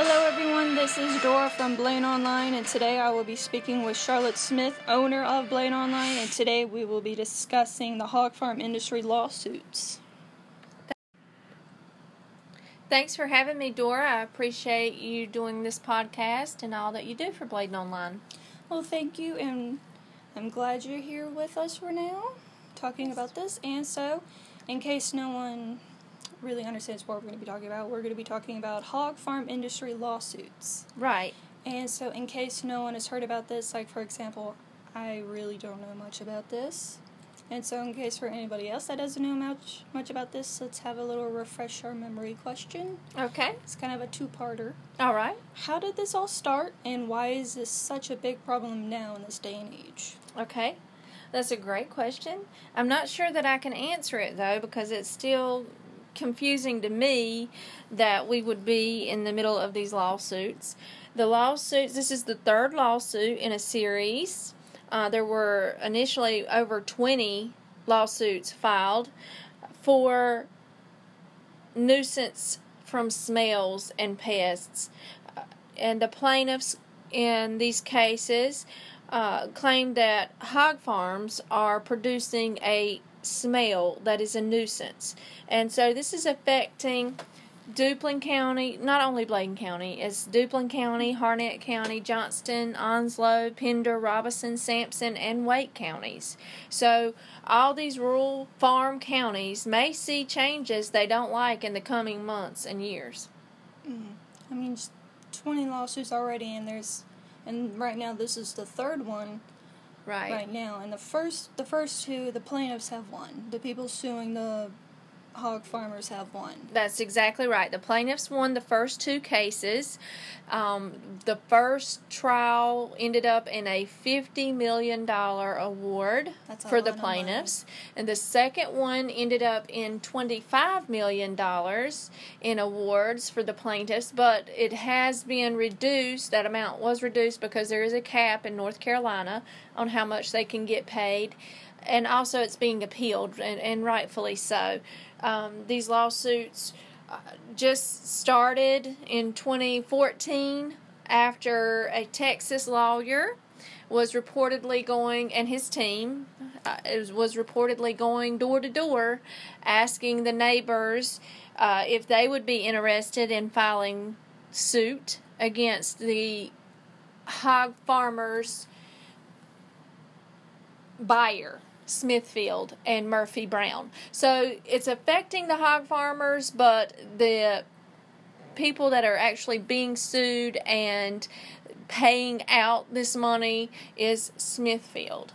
Hello, everyone. This is Dora from Bladen Online, and today I will be speaking with Charlotte Smith, owner of Bladen Online, and today we will be discussing the hog farm industry lawsuits. Thanks for having me, Dora. I appreciate you doing this podcast and all that you do for Bladen Online. Well, thank you, and I'm glad you're here with us for now, talking about this. And so, in case no one really understands what we're going to be talking about, we're going to be talking about hog farm industry lawsuits. Right. And so, in case no one has heard about this, like for example, I really don't know much about this. And so, in case for anybody else that doesn't know much much about this, let's have a little refresh our memory question. Okay. It's kind of a two-parter. All right. How did this all start, and why is this such a big problem now in this day and age? Okay. That's a great question. I'm not sure that I can answer it though because it's still confusing to me that we would be in the middle of these lawsuits. The lawsuits, this is the third lawsuit in a series. Uh, there were initially over 20 lawsuits filed for nuisance from smells and pests. Uh, and the plaintiffs in these cases uh, claim that hog farms are producing a smell that is a nuisance. And so this is affecting Duplin County, not only Bladen County, it's Duplin County, Harnett County, Johnston, Onslow, Pender, Robeson, Sampson, and Wake counties. So all these rural farm counties may see changes they don't like in the coming months and years. Mm. I mean, 20 lawsuits already, and there's, and right now this is the third one Right. right now. And the first, the first two, the plaintiffs have won. The people suing the hog farmers have won. That's exactly right. The plaintiffs won the first two cases. Um, the first trial ended up in a $50 million award That's for the lot of money. plaintiffs. And the second one ended up in $25 million in awards for the plaintiffs, but it has been reduced. That amount was reduced because there is a cap in North Carolina on how much they can get paid. And also, it's being appealed, and, and rightfully so. Um, these lawsuits uh, just started in 2014 after a Texas lawyer was reportedly going, and his team uh, was reportedly going door to door asking the neighbors uh, if they would be interested in filing suit against the hog farmers buyer Smithfield and Murphy Brown. So it's affecting the hog farmers, but the people that are actually being sued and paying out this money is Smithfield.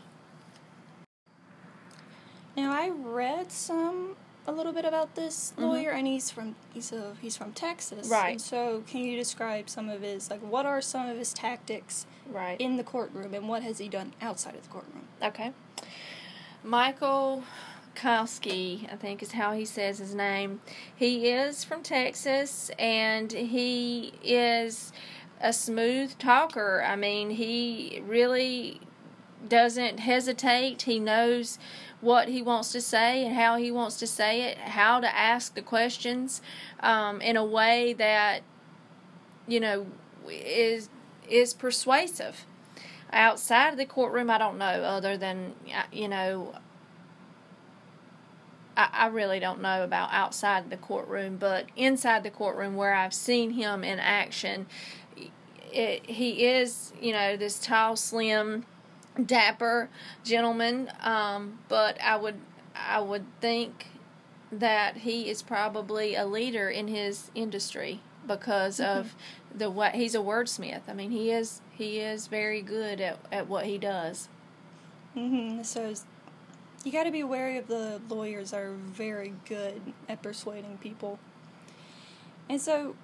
Now I read some a little bit about this mm-hmm. lawyer, and he's from he's a, he's from Texas. Right. And so, can you describe some of his like what are some of his tactics Right. in the courtroom, and what has he done outside of the courtroom? Okay. Michael Kaeske, I think is how he says his name. He is from Texas and he is a smooth talker. I mean, he really doesn't hesitate. He knows what he wants to say and how he wants to say it, how to ask the questions um, in a way that you know is is persuasive outside the courtroom i don't know other than uh, you know I, I really don't know about outside the courtroom but inside the courtroom where i've seen him in action it, he is you know this tall slim dapper gentleman um, but i would i would think that he is probably a leader in his industry because of the what he's a wordsmith. I mean, he is he is very good at at what he does. Mm-hmm. So you got to be wary of the lawyers are very good at persuading people. And so,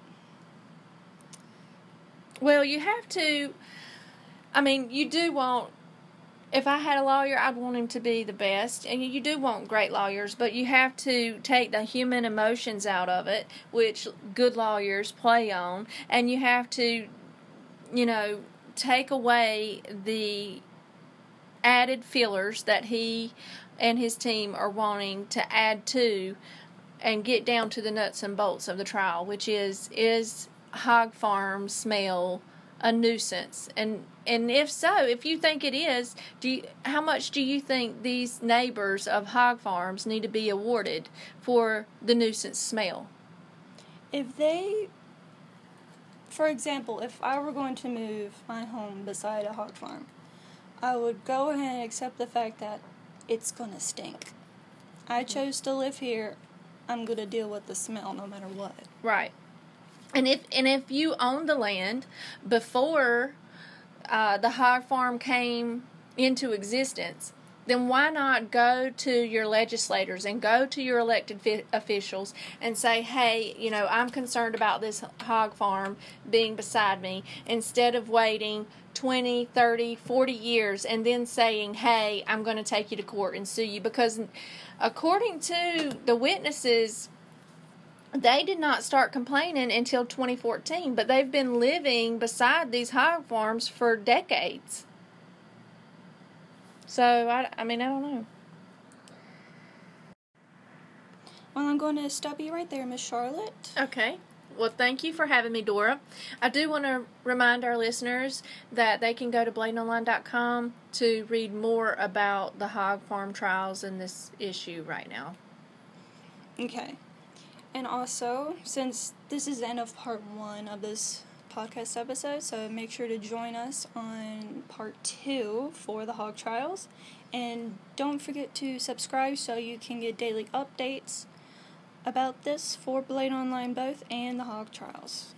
Well, you have to. I mean, you do want. If I had a lawyer, I'd want him to be the best, and you do want great lawyers, but you have to take the human emotions out of it, which good lawyers play on, and you have to, you know, take away the added fillers that he and his team are wanting to add to and get down to the nuts and bolts of the trial, which is is hog farm smell a nuisance? And and if so, if you think it is, do you, how much do you think these neighbors of hog farms need to be awarded for the nuisance smell? If they, for example, if I were going to move my home beside a hog farm, I would go ahead and accept the fact that it's gonna stink. I mm. chose to live here. I'm gonna deal with the smell no matter what. Right. And if and if you owned the land before uh, the hog farm came into existence, then why not go to your legislators and go to your elected fi- officials and say, hey, you know, I'm concerned about this hog farm being beside me, instead of waiting 20, 30, 40 years and then saying, hey, I'm going to take you to court and sue you. Because according to the witnesses, they did not start complaining until 2014, but they've been living beside these hog farms for decades. So, I, I mean, I don't know. Well, I'm going to stop you right there, Miss Charlotte. Okay. Well, thank you for having me, Dora. I do want to remind our listeners that they can go to bladenonline.com to read more about the hog farm trials and this issue right now. Okay. And also, since this is the end of part one of this podcast episode, so make sure to join us on part two for the hog trials. And don't forget to subscribe so you can get daily updates about this for Bladen Online both and the hog trials.